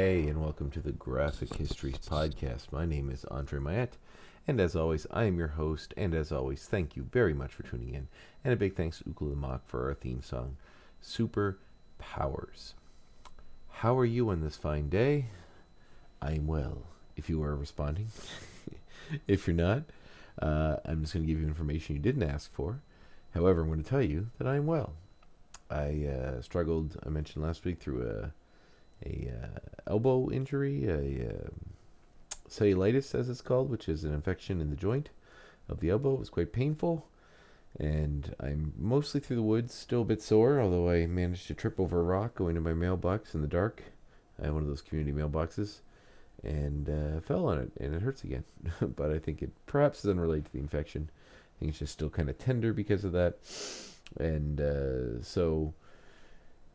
Hey, and welcome to the Graphic Histories Podcast. My name is Andre Mayette, and as always, I am your host. And as always, thank you very much for tuning in. And a big thanks to Ukla Mock for our theme song, Super Powers. How are you on this fine day? I'm well, if you are responding. if you're not, uh, I'm just going to give you information you didn't ask for. However, I'm going to tell you that I'm well. I uh, struggled, I mentioned last week, through a a uh, elbow injury, a um cellulitis as it's called, which is an infection in the joint of the elbow. It was quite painful, and I'm mostly through the woods, still a bit sore. Although I managed to trip over a rock going to my mailbox in the dark. I have one of those community mailboxes, and uh, fell on it, and it hurts again. but I think it perhaps is unrelated to the infection. I think it's just still kind of tender because of that, and uh, so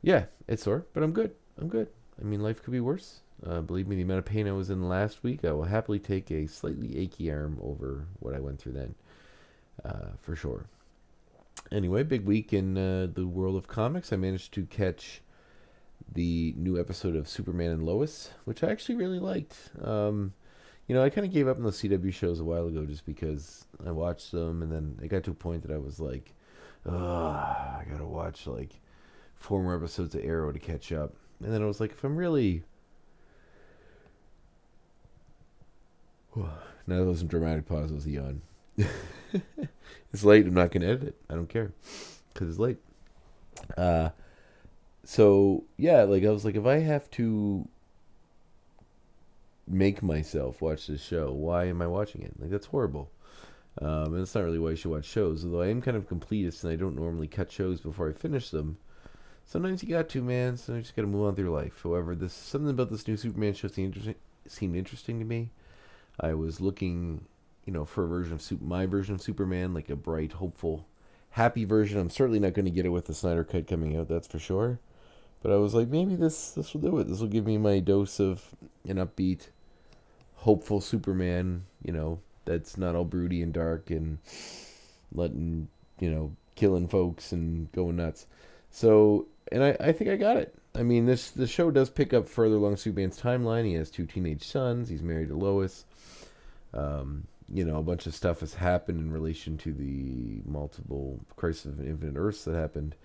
yeah, it's sore, but I'm good. I'm good. I mean, life could be worse. Uh, believe me, the amount of pain I was in last week, I will happily take a slightly achy arm over what I went through then, uh, for sure. Anyway, big week in uh, the world of comics. I managed to catch the new episode of Superman and Lois, which I actually really liked. Um, you know, I kind of gave up on the CW shows a while ago just because I watched them, and then it got to a point that I was like, I gotta watch like four more episodes of Arrow to catch up. And then I was like, if I'm really. now that wasn't dramatic pause, it was a yawn. it's late. I'm not going to edit it. I don't care because it's late. Uh, so yeah, like I was like, if I have to make myself watch this show, why am I watching it? Like that's horrible. Um, and it's not really why you should watch shows. Although I am kind of completist and I don't normally cut shows before I finish them. Sometimes you got to, man. Sometimes you just got to move on through life. However, this something about this new Superman show seemed interesting, seemed interesting to me. I was looking, you know, for a version of Super, my version of Superman, like a bright, hopeful, happy version. I'm certainly not going to get it with the Snyder cut coming out. That's for sure. But I was like, maybe this this will do it. This will give me my dose of an upbeat, hopeful Superman. You know, that's not all broody and dark and letting you know killing folks and going nuts. So, and I, I think I got it. I mean, this the show does pick up further along Superman's timeline. He has two teenage sons. He's married to Lois. Um, you know, a bunch of stuff has happened in relation to the multiple Crisis of Infinite Earths that happened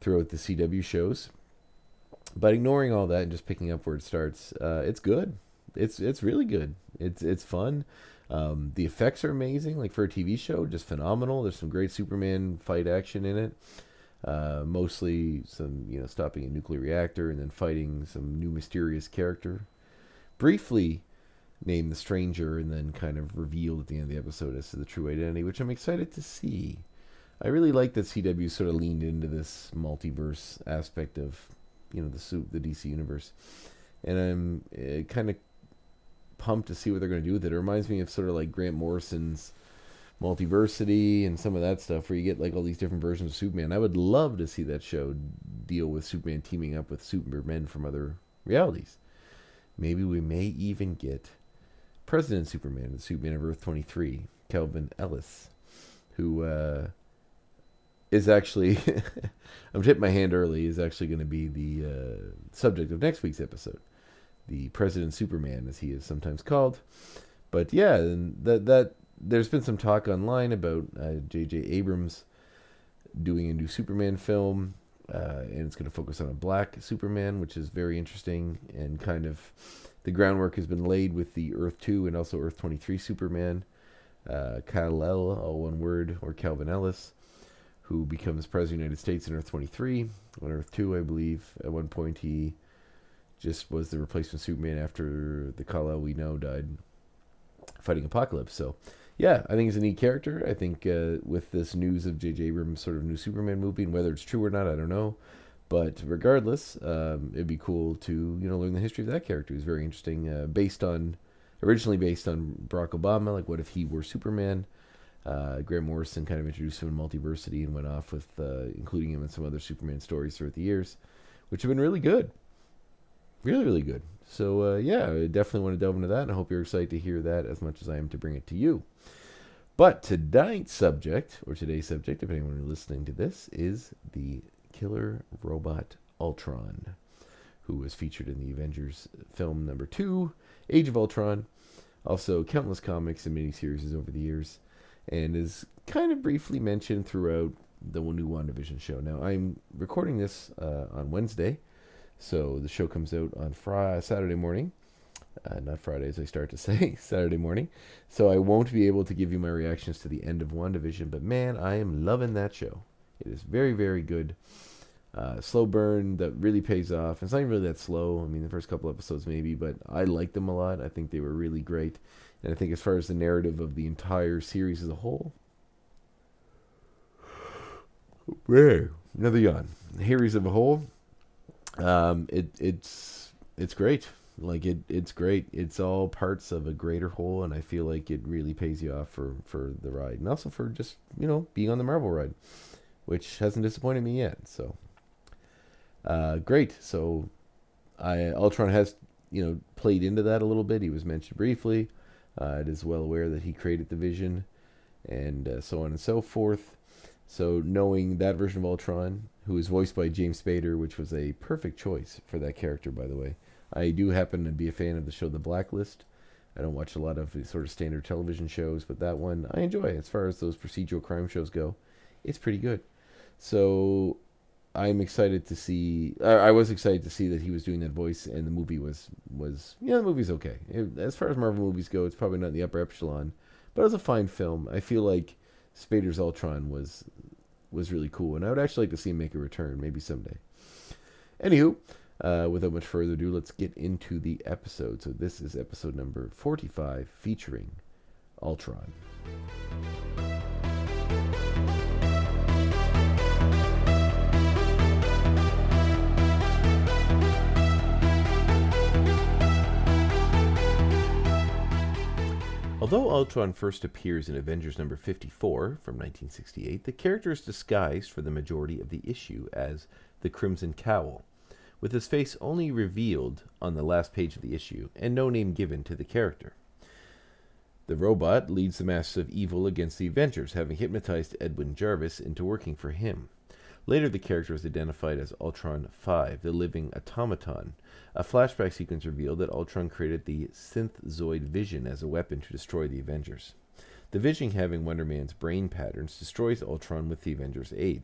throughout the CW shows. But ignoring all that and just picking up where it starts, uh, it's good. It's it's really good. It's it's fun. Um, the effects are amazing. Like for a TV show, just phenomenal. There's some great Superman fight action in it. Uh, mostly some, you know, stopping a nuclear reactor and then fighting some new mysterious character. Briefly named the Stranger and then kind of revealed at the end of the episode as to the true identity, which I'm excited to see. I really like that CW sort of leaned into this multiverse aspect of, you know, the suit, the DC universe, and I'm uh, kind of pumped to see what they're going to do with it. It reminds me of sort of like Grant Morrison's multiversity and some of that stuff where you get like all these different versions of Superman. I would love to see that show deal with Superman teaming up with Supermen from other realities. Maybe we may even get President Superman, the Superman of Earth 23, Calvin Ellis, who uh, is actually, I'm tipping my hand early, is actually going to be the uh, subject of next week's episode. The President Superman, as he is sometimes called. But yeah, and that that there's been some talk online about J.J. Abrams doing a new Superman film, uh, and it's going to focus on a black Superman, which is very interesting and kind of the groundwork has been laid with the Earth 2 and also Earth 23 Superman, uh, Kal-El, all one word, or Calvin Ellis, who becomes President of the United States in Earth 23. On Earth 2, I believe, at one point he just was the replacement Superman after the Kal-El we know died fighting Apocalypse. So, yeah, I think he's a neat character. I think uh, with this news of J.J. Abrams' sort of new Superman movie, and whether it's true or not, I don't know. But regardless, um, it'd be cool to you know learn the history of that character. It's very interesting, uh, based on originally based on Barack Obama. Like, what if he were Superman? Uh, Grant Morrison kind of introduced him in Multiversity and went off with uh, including him in some other Superman stories throughout the years, which have been really good, really really good. So uh, yeah, I definitely want to delve into that, and I hope you're excited to hear that as much as I am to bring it to you. But tonight's subject, or today's subject, on when you're listening to this, is the killer robot Ultron, who was featured in the Avengers film number two, Age of Ultron, also countless comics and miniseries over the years, and is kind of briefly mentioned throughout the new WandaVision show. Now, I'm recording this uh, on Wednesday, so the show comes out on Friday, Saturday morning. Uh, not Friday, as I start to say, Saturday morning. So I won't be able to give you my reactions to the end of WandaVision, but man, I am loving that show. It is very, very good. Uh, slow burn that really pays off. It's not even really that slow. I mean, the first couple episodes maybe, but I liked them a lot. I think they were really great. And I think as far as the narrative of the entire series as a whole, another yawn. Series of a whole, um, it it's it's great. Like it it's great. It's all parts of a greater whole, and I feel like it really pays you off for for the ride, and also for just you know being on the Marvel ride, which hasn't disappointed me yet. So uh, great. So I Ultron has you know played into that a little bit. He was mentioned briefly. Uh, it is well aware that he created the Vision, and uh, so on and so forth. So knowing that version of Ultron, who is voiced by James Spader, which was a perfect choice for that character, by the way. I do happen to be a fan of the show The Blacklist. I don't watch a lot of sort of standard television shows, but that one I enjoy. As far as those procedural crime shows go, it's pretty good. So I'm excited to see. I, was excited to see that he was doing that voice, and the movie was was yeah, the movie's okay. As far as Marvel movies go, it's probably not in the upper echelon, but it was a fine film. I feel like Spader's Ultron was was really cool, and I would actually like to see him make a return, maybe someday. Anywho, uh, without much further ado, let's get into the episode. So this is episode number forty-five, featuring Ultron. Although Ultron first appears in Avengers number 54 from 1968, the character is disguised for the majority of the issue as the Crimson Cowl, with his face only revealed on the last page of the issue and no name given to the character. The robot leads the Masters of Evil against the Avengers, having hypnotized Edwin Jarvis into working for him. Later, the character is identified as Ultron 5, the living automaton. A flashback sequence revealed that Ultron created the Synthezoid Vision as a weapon to destroy the Avengers. The Vision, having Wonder Man's brain patterns, destroys Ultron with the Avengers' aid.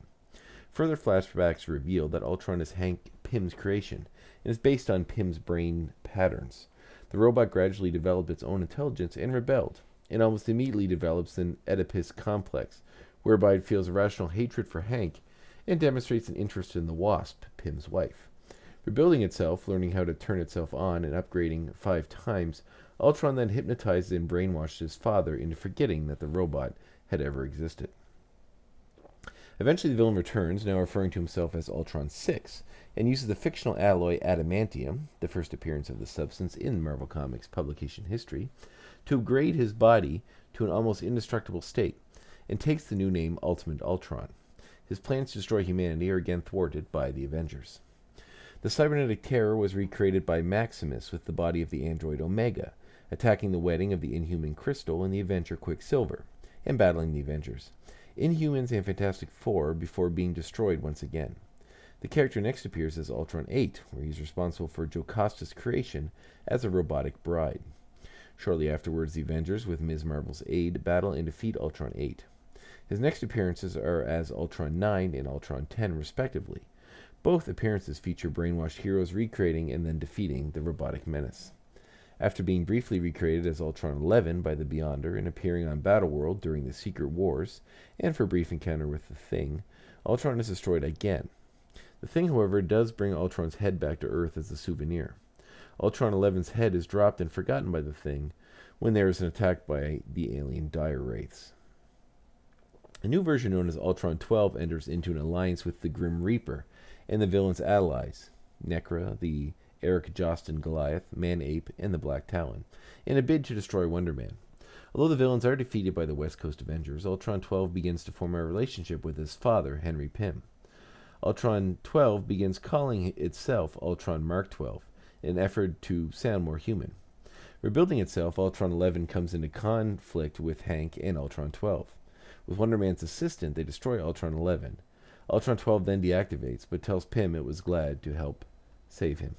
Further flashbacks reveal that Ultron is Hank Pym's creation and is based on Pym's brain patterns. The robot gradually developed its own intelligence and rebelled, and almost immediately develops an Oedipus complex, whereby it feels irrational hatred for Hank and demonstrates an interest in the Wasp, Pym's wife. Rebuilding itself, learning how to turn itself on, and upgrading five times, Ultron then hypnotized and brainwashed his father into forgetting that the robot had ever existed. Eventually, the villain returns, now referring to himself as Ultron 6, and uses the fictional alloy adamantium, the first appearance of the substance in Marvel Comics publication history, to upgrade his body to an almost indestructible state, and takes the new name Ultimate Ultron. His plans to destroy humanity are again thwarted by the Avengers. The cybernetic terror was recreated by Maximus with the body of the android Omega, attacking the wedding of the Inhuman Crystal and the Avenger Quicksilver, and battling the Avengers. Inhumans and Fantastic Four before being destroyed once again. The character next appears as Ultron 8, where he's responsible for Jocasta's creation as a robotic bride. Shortly afterwards, the Avengers, with Ms. Marvel's aid, battle and defeat Ultron 8. His next appearances are as Ultron 9 and Ultron 10, respectively. Both appearances feature brainwashed heroes recreating and then defeating the robotic menace. After being briefly recreated as Ultron 11 by the Beyonder and appearing on Battleworld during the Secret Wars, and for a brief encounter with the Thing, Ultron is destroyed again. The Thing, however, does bring Ultron's head back to Earth as a souvenir. Ultron 11's head is dropped and forgotten by the Thing when there is an attack by the alien Dire Wraiths. A new version known as Ultron 12 enters into an alliance with the Grim Reaper and the villain's allies, Necra, the Erik Josten Goliath, Man Ape, and the Black Talon, in a bid to destroy Wonder Man. Although the villains are defeated by the West Coast Avengers, Ultron 12 begins to form a relationship with his father, Henry Pym. Ultron 12 begins calling itself Ultron Mark 12, in an effort to sound more human. Rebuilding itself, Ultron 11 comes into conflict with Hank and Ultron 12. With Wonder Man's assistant, they destroy Ultron 11. Ultron 12 then deactivates, but tells Pym it was glad to help save him.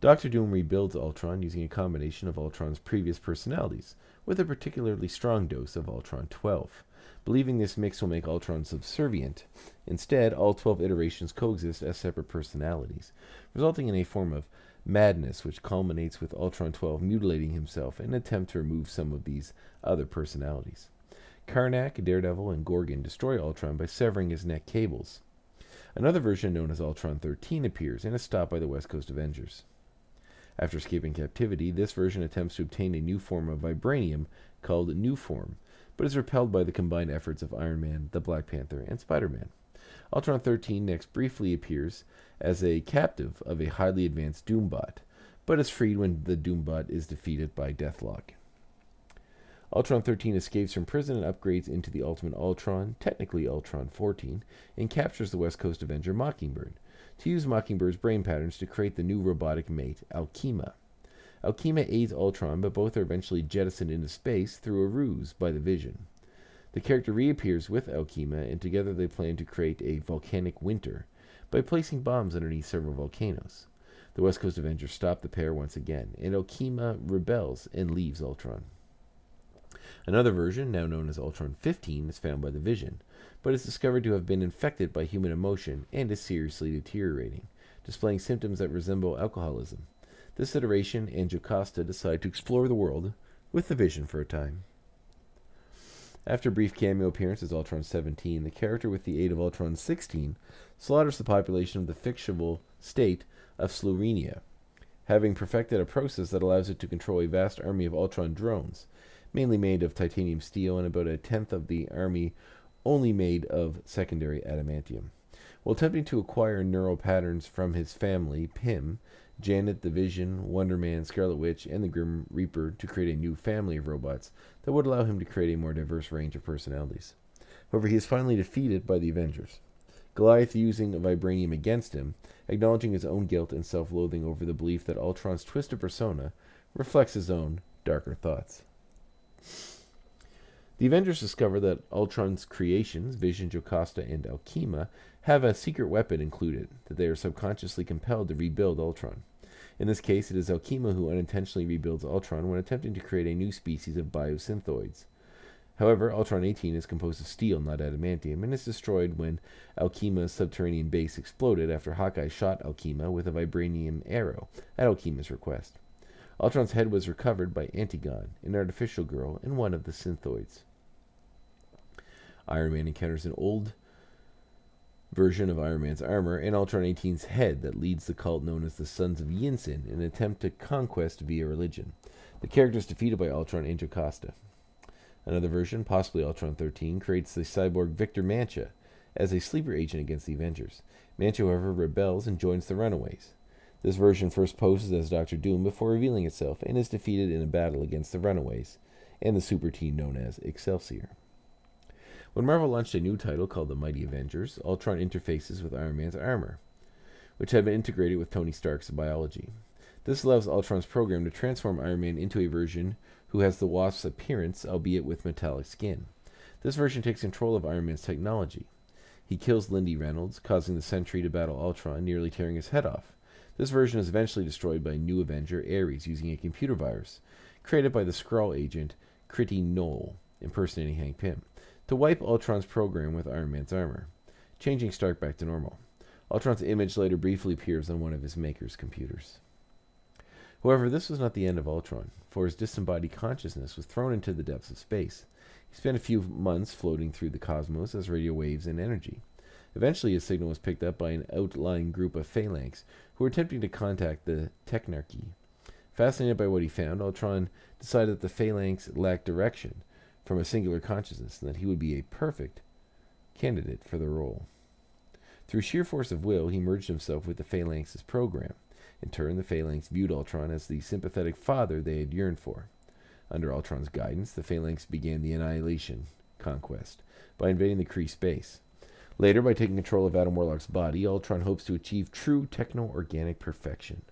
Doctor Doom rebuilds Ultron using a combination of Ultron's previous personalities, with a particularly strong dose of Ultron 12, believing this mix will make Ultron subservient. Instead, all 12 iterations coexist as separate personalities, resulting in a form of madness which culminates with Ultron 12 mutilating himself in an attempt to remove some of these other personalities. Karnak, Daredevil, and Gorgon destroy Ultron by severing his neck cables. Another version known as Ultron 13 appears and is stopped by the West Coast Avengers. After escaping captivity, this version attempts to obtain a new form of vibranium called Nuform, but is repelled by the combined efforts of Iron Man, the Black Panther, and Spider Man. Ultron 13 next briefly appears as a captive of a highly advanced Doombot, but is freed when the Doombot is defeated by Deathlok. Ultron 13 escapes from prison and upgrades into the Ultimate Ultron, technically Ultron 14, and captures the West Coast Avenger Mockingbird, to use Mockingbird's brain patterns to create the new robotic mate, Alkhema. Alkhema aids Ultron, but both are eventually jettisoned into space through a ruse by the Vision. The character reappears with Alkhema, and together they plan to create a volcanic winter by placing bombs underneath several volcanoes. The West Coast Avengers stop the pair once again, and Alkhema rebels and leaves Ultron. Another version, now known as Ultron 15, is found by the Vision, but is discovered to have been infected by human emotion and is seriously deteriorating, displaying symptoms that resemble alcoholism. This iteration and Jocasta decide to explore the world with the Vision for a time. After a brief cameo appearance as Ultron 17, the character, with the aid of Ultron 16, slaughters the population of the fictional state of Slorenia, having perfected a process that allows it to control a vast army of Ultron drones, mainly made of titanium steel, and about a tenth of the army only made of secondary adamantium. While attempting to acquire neural patterns from his family, Pym, Janet, the Vision, Wonder Man, Scarlet Witch, and the Grim Reaper to create a new family of robots that would allow him to create a more diverse range of personalities. However, he is finally defeated by the Avengers. Goliath using vibranium against him, acknowledging his own guilt and self loathing over the belief that Ultron's twisted persona reflects his own darker thoughts. The Avengers discover that Ultron's creations, Vision, Jocasta, and Alkhema, have a secret weapon included, that they are subconsciously compelled to rebuild Ultron. In this case, it is Alkhema who unintentionally rebuilds Ultron when attempting to create a new species of biosynthoids. However, Ultron 18 is composed of steel, not adamantium, and is destroyed when Alkhema's subterranean base exploded after Hawkeye shot Alkhema with a vibranium arrow at Alkhema's request. Ultron's head was recovered by Antigone, an artificial girl, and one of the synthoids. Iron Man encounters an old version of Iron Man's armor and Ultron 18's head that leads the cult known as the Sons of Yinsen in an attempt to conquest via religion. The character is defeated by Ultron and Jocasta. Another version, possibly Ultron 13, creates the cyborg Victor Mancha as a sleeper agent against the Avengers. Mancha, however, rebels and joins the Runaways. This version first poses as Doctor Doom before revealing itself and is defeated in a battle against the Runaways and the super team known as Excelsior. When Marvel launched a new title called The Mighty Avengers, Ultron interfaces with Iron Man's armor, which had been integrated with Tony Stark's biology. This allows Ultron's program to transform Iron Man into a version who has the Wasp's appearance, albeit with metallic skin. This version takes control of Iron Man's technology. He kills Lindy Reynolds, causing the Sentry to battle Ultron, nearly tearing his head off. This version is eventually destroyed by new Avenger Ares using a computer virus created by the Skrull agent Criti Noll, impersonating Hank Pym, to wipe Ultron's program with Iron Man's armor, changing Stark back to normal. Ultron's image later briefly appears on one of his maker's computers. However, this was not the end of Ultron, for his disembodied consciousness was thrown into the depths of space. He spent a few months floating through the cosmos as radio waves and energy. Eventually, his signal was picked up by an outlying group of phalanx who were attempting to contact the Technarchy. Fascinated by what he found, Ultron decided that the phalanx lacked direction from a singular consciousness and that he would be a perfect candidate for the role. Through sheer force of will, he merged himself with the phalanx's program. In turn, the phalanx viewed Ultron as the sympathetic father they had yearned for. Under Ultron's guidance, the phalanx began the annihilation conquest by invading the Kree space. Later, by taking control of Adam Warlock's body, Ultron hopes to achieve true techno organic perfection,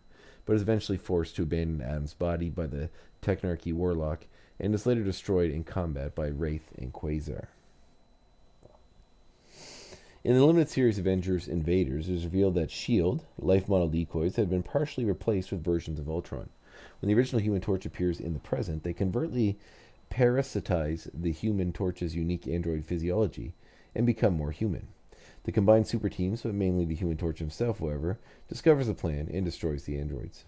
but is eventually forced to abandon Adam's body by the Technarchy Warlock and is later destroyed in combat by Wraith and Quasar. In the limited series Avengers Invaders, it was revealed that S.H.I.E.L.D., life model decoys, had been partially replaced with versions of Ultron. When the original Human Torch appears in the present, they covertly parasitize the Human Torch's unique android physiology and become more human. The combined super teams, but mainly the Human Torch himself, however, discovers the plan and destroys the androids.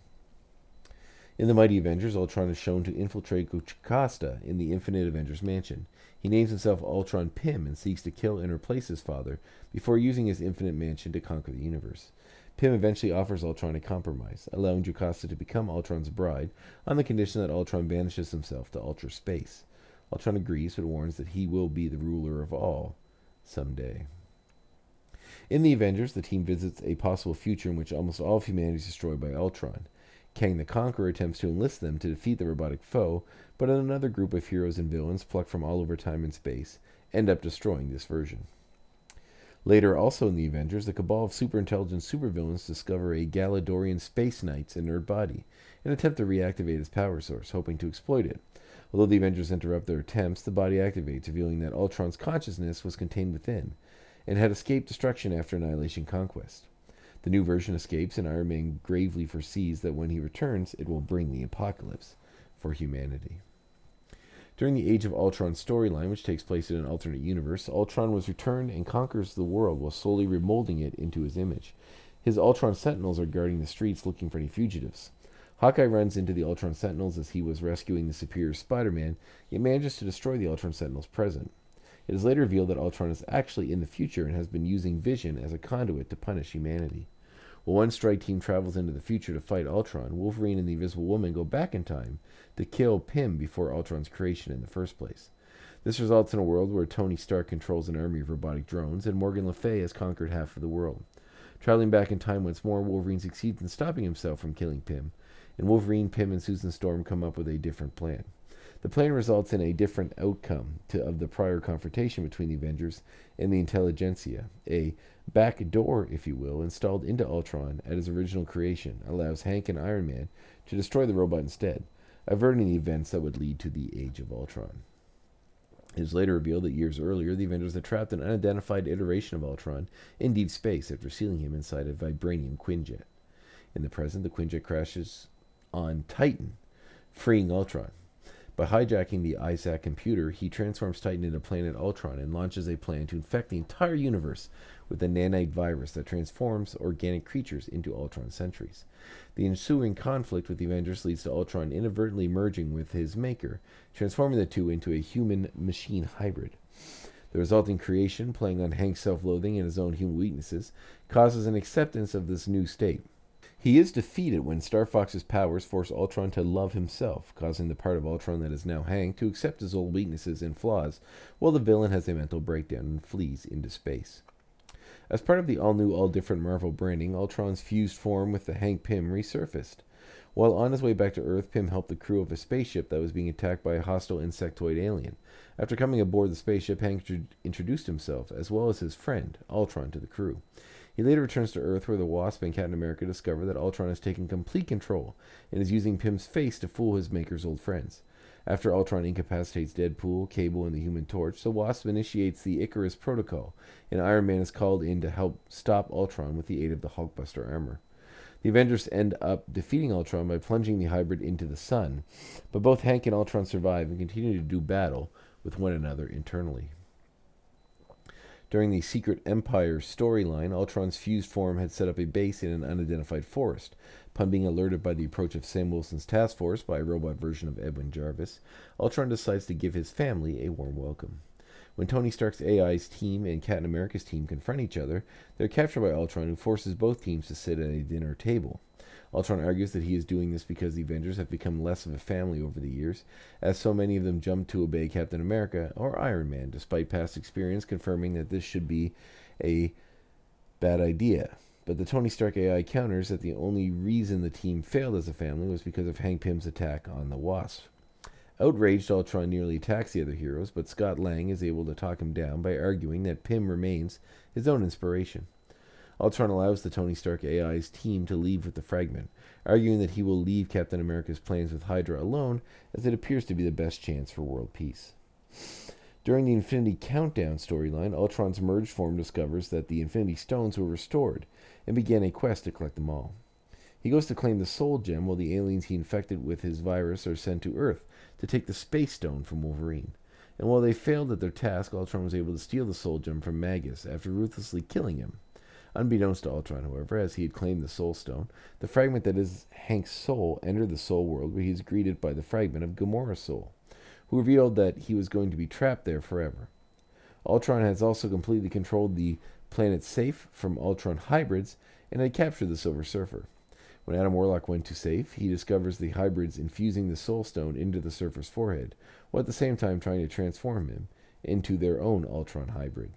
In the Mighty Avengers, Ultron is shown to infiltrate Jocasta in the Infinite Avengers mansion. He names himself Ultron Pym and seeks to kill and replace his father before using his infinite mansion to conquer the universe. Pym eventually offers Ultron a compromise, allowing Jocasta to become Ultron's bride on the condition that Ultron banishes himself to ultra space. Ultron agrees but warns that he will be the ruler of all someday. In the Avengers, the team visits a possible future in which almost all of humanity is destroyed by Ultron. Kang the Conqueror attempts to enlist them to defeat the robotic foe, but another group of heroes and villains plucked from all over time and space end up destroying this version. Later, also in the Avengers, the cabal of superintelligent supervillains discover a Galadorian space knight's inert body and attempt to reactivate its power source, hoping to exploit it. Although the Avengers interrupt their attempts, the body activates, revealing that Ultron's consciousness was contained within and had escaped destruction after Annihilation Conquest. The new version escapes, and Iron Man gravely foresees that when he returns, it will bring the apocalypse for humanity. During the Age of Ultron storyline, which takes place in an alternate universe, Ultron was returned and conquers the world while slowly remolding it into his image. His Ultron Sentinels are guarding the streets looking for any fugitives. Hawkeye runs into the Ultron Sentinels as he was rescuing the superior Spider Man, yet manages to destroy the Ultron Sentinels present. It is later revealed that Ultron is actually in the future and has been using Vision as a conduit to punish humanity. While one strike team travels into the future to fight Ultron, Wolverine and the Invisible Woman go back in time to kill Pym before Ultron's creation in the first place. This results in a world where Tony Stark controls an army of robotic drones, and Morgan Le Fay has conquered half of the world. Traveling back in time once more, Wolverine succeeds in stopping himself from killing Pym, and Wolverine, Pym, and Susan Storm come up with a different plan. The plan results in a different outcome to, of the prior confrontation between the Avengers and the Intelligentsia. A back door, if you will, installed into Ultron at his original creation allows Hank and Iron Man to destroy the robot instead, averting the events that would lead to the Age of Ultron. It is later revealed that years earlier, the Avengers had trapped an unidentified iteration of Ultron in deep space after sealing him inside a vibranium Quinjet. In the present, the Quinjet crashes on Titan, freeing Ultron. By hijacking the ISAC computer, he transforms Titan into Planet Ultron and launches a plan to infect the entire universe with a nanite virus that transforms organic creatures into Ultron sentries. The ensuing conflict with the Avengers leads to Ultron inadvertently merging with his maker, transforming the two into a human machine hybrid. The resulting creation, playing on Hank's self loathing and his own human weaknesses, causes an acceptance of this new state. He is defeated when Star Fox's powers force Ultron to love himself, causing the part of Ultron that is now Hank to accept his old weaknesses and flaws, while the villain has a mental breakdown and flees into space. As part of the all new, all different Marvel branding, Ultron's fused form with the Hank Pym resurfaced. While on his way back to Earth, Pym helped the crew of a spaceship that was being attacked by a hostile insectoid alien. After coming aboard the spaceship, Hank introduced himself, as well as his friend, Ultron, to the crew. He later returns to Earth, where the Wasp and Captain America discover that Ultron has taken complete control and is using Pym's face to fool his maker's old friends. After Ultron incapacitates Deadpool, Cable, and the Human Torch, the Wasp initiates the Icarus Protocol, and Iron Man is called in to help stop Ultron with the aid of the Hulkbuster armor. The Avengers end up defeating Ultron by plunging the hybrid into the sun, but both Hank and Ultron survive and continue to do battle with one another internally. During the Secret Empire storyline, Ultron's fused form had set up a base in an unidentified forest. Upon being alerted by the approach of Sam Wilson's task force by a robot version of Edwin Jarvis, Ultron decides to give his family a warm welcome. When Tony Stark's AI's team and Captain America's team confront each other, they're captured by Ultron, who forces both teams to sit at a dinner table. Ultron argues that he is doing this because the Avengers have become less of a family over the years, as so many of them jump to obey Captain America or Iron Man, despite past experience confirming that this should be a bad idea. But the Tony Stark AI counters that the only reason the team failed as a family was because of Hank Pym's attack on the Wasp. Outraged, Ultron nearly attacks the other heroes, but Scott Lang is able to talk him down by arguing that Pym remains his own inspiration. Ultron allows the Tony Stark AI's team to leave with the fragment, arguing that he will leave Captain America's plans with Hydra alone, as it appears to be the best chance for world peace. During the Infinity Countdown storyline, Ultron's merged form discovers that the Infinity Stones were restored and began a quest to collect them all. He goes to claim the Soul Gem while the aliens he infected with his virus are sent to Earth to take the Space Stone from Wolverine. And while they failed at their task, Ultron was able to steal the Soul Gem from Magus after ruthlessly killing him. Unbeknownst to Ultron, however, as he had claimed the Soul Stone, the fragment that is Hank's soul entered the Soul World, where he is greeted by the fragment of Gamora's soul, who revealed that he was going to be trapped there forever. Ultron has also completely controlled the planet Safe from Ultron hybrids and had captured the Silver Surfer. When Adam Warlock went to Safe, he discovers the hybrids infusing the Soul Stone into the Surfer's forehead, while at the same time trying to transform him into their own Ultron hybrid.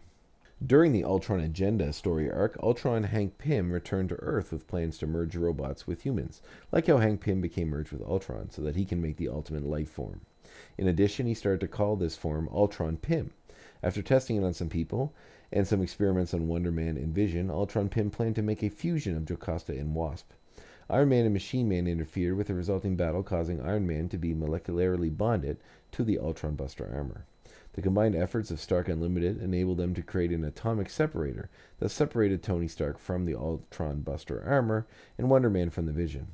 During the Ultron Agenda story arc, Ultron Hank Pym returned to Earth with plans to merge robots with humans, like how Hank Pym became merged with Ultron so that he can make the ultimate life form. In addition, he started to call this form Ultron Pym. After testing it on some people and some experiments on Wonder Man and Vision, Ultron Pym planned to make a fusion of Jocasta and Wasp. Iron Man and Machine Man interfered with the resulting battle, causing Iron Man to be molecularly bonded to the Ultron Buster armor. The combined efforts of Stark Unlimited enabled them to create an atomic separator that separated Tony Stark from the Ultron Buster armor and Wonder Man from the Vision.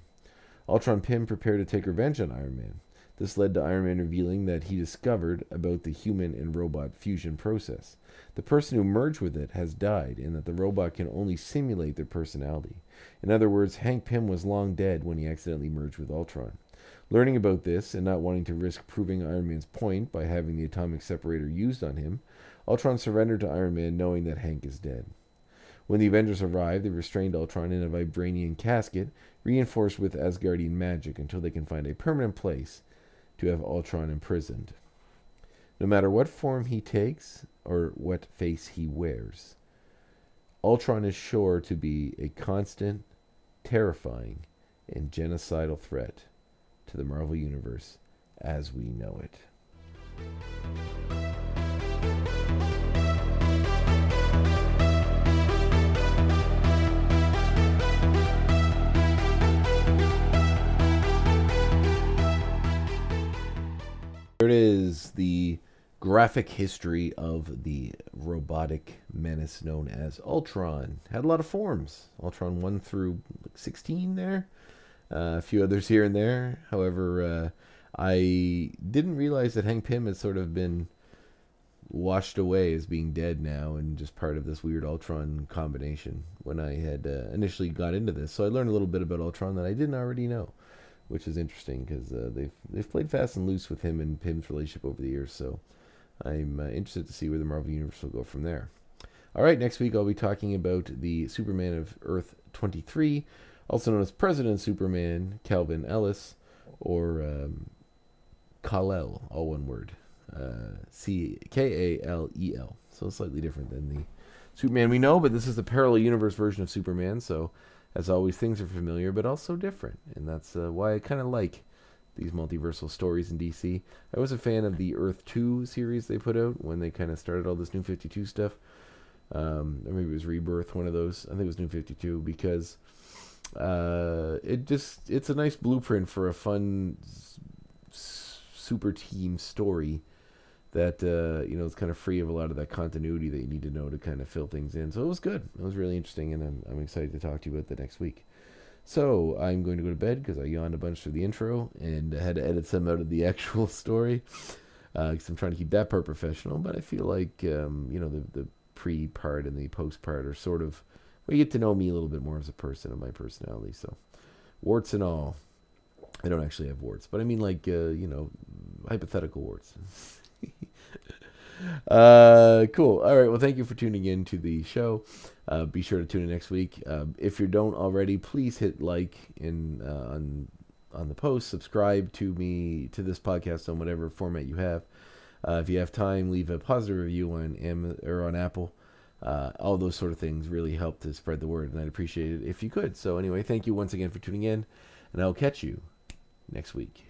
Ultron Pym prepared to take revenge on Iron Man. This led to Iron Man revealing that he discovered about the human and robot fusion process. The person who merged with it has died, and that the robot can only simulate their personality. In other words, Hank Pym was long dead when he accidentally merged with Ultron. Learning about this and not wanting to risk proving Iron Man's point by having the atomic separator used on him, Ultron surrendered to Iron Man knowing that Hank is dead. When the Avengers arrive, they restrained Ultron in a vibranium casket reinforced with Asgardian magic until they can find a permanent place to have Ultron imprisoned. No matter what form he takes or what face he wears, Ultron is sure to be a constant, terrifying, and genocidal threat to the Marvel Universe as we know it. There it is, the graphic history of the robotic menace known as Ultron. Had a lot of forms. Ultron 1 through 16 there. Uh, a few others here and there. However, uh, I didn't realize that Hank Pym had sort of been washed away as being dead now and just part of this weird Ultron combination when I had uh, initially got into this. So I learned a little bit about Ultron that I didn't already know, which is interesting because uh, they've they've played fast and loose with him and Pym's relationship over the years. So I'm uh, interested to see where the Marvel Universe will go from there. All right, next week I'll be talking about the Superman of Earth 23, also known as President Superman, Calvin Ellis, or um, Kal-El, all one word. Uh, C K A L E L. So slightly different than the Superman we know, but this is the parallel universe version of Superman. So, as always, things are familiar, but also different, and that's uh, why I kind of like these multiversal stories in DC. I was a fan of the Earth Two series they put out when they kind of started all this New Fifty Two stuff. Um, or maybe it was Rebirth, one of those. I think it was New Fifty Two because uh, it just it's a nice blueprint for a fun s- super team story that uh, you know is kind of free of a lot of that continuity that you need to know to kind of fill things in. So it was good. It was really interesting, and I'm, I'm excited to talk to you about the next week. So I'm going to go to bed because I yawned a bunch for the intro and I had to edit some out of the actual story because I'm trying to keep that part professional. But I feel like um, you know the the pre part and the post part are sort of you get to know me a little bit more as a person and my personality. So warts and all. I don't actually have warts, but I mean like uh, you know hypothetical warts. Uh, cool. All right. Well, thank you for tuning in to the show. Uh, be sure to tune in next week. Uh, if you don't already, please hit like in uh, on on the post. Subscribe to me to this podcast on whatever format you have. Uh, if you have time, leave a positive review on Am- or on Apple. Uh, all those sort of things really help to spread the word, and I'd appreciate it if you could. So anyway, thank you once again for tuning in, and I'll catch you next week.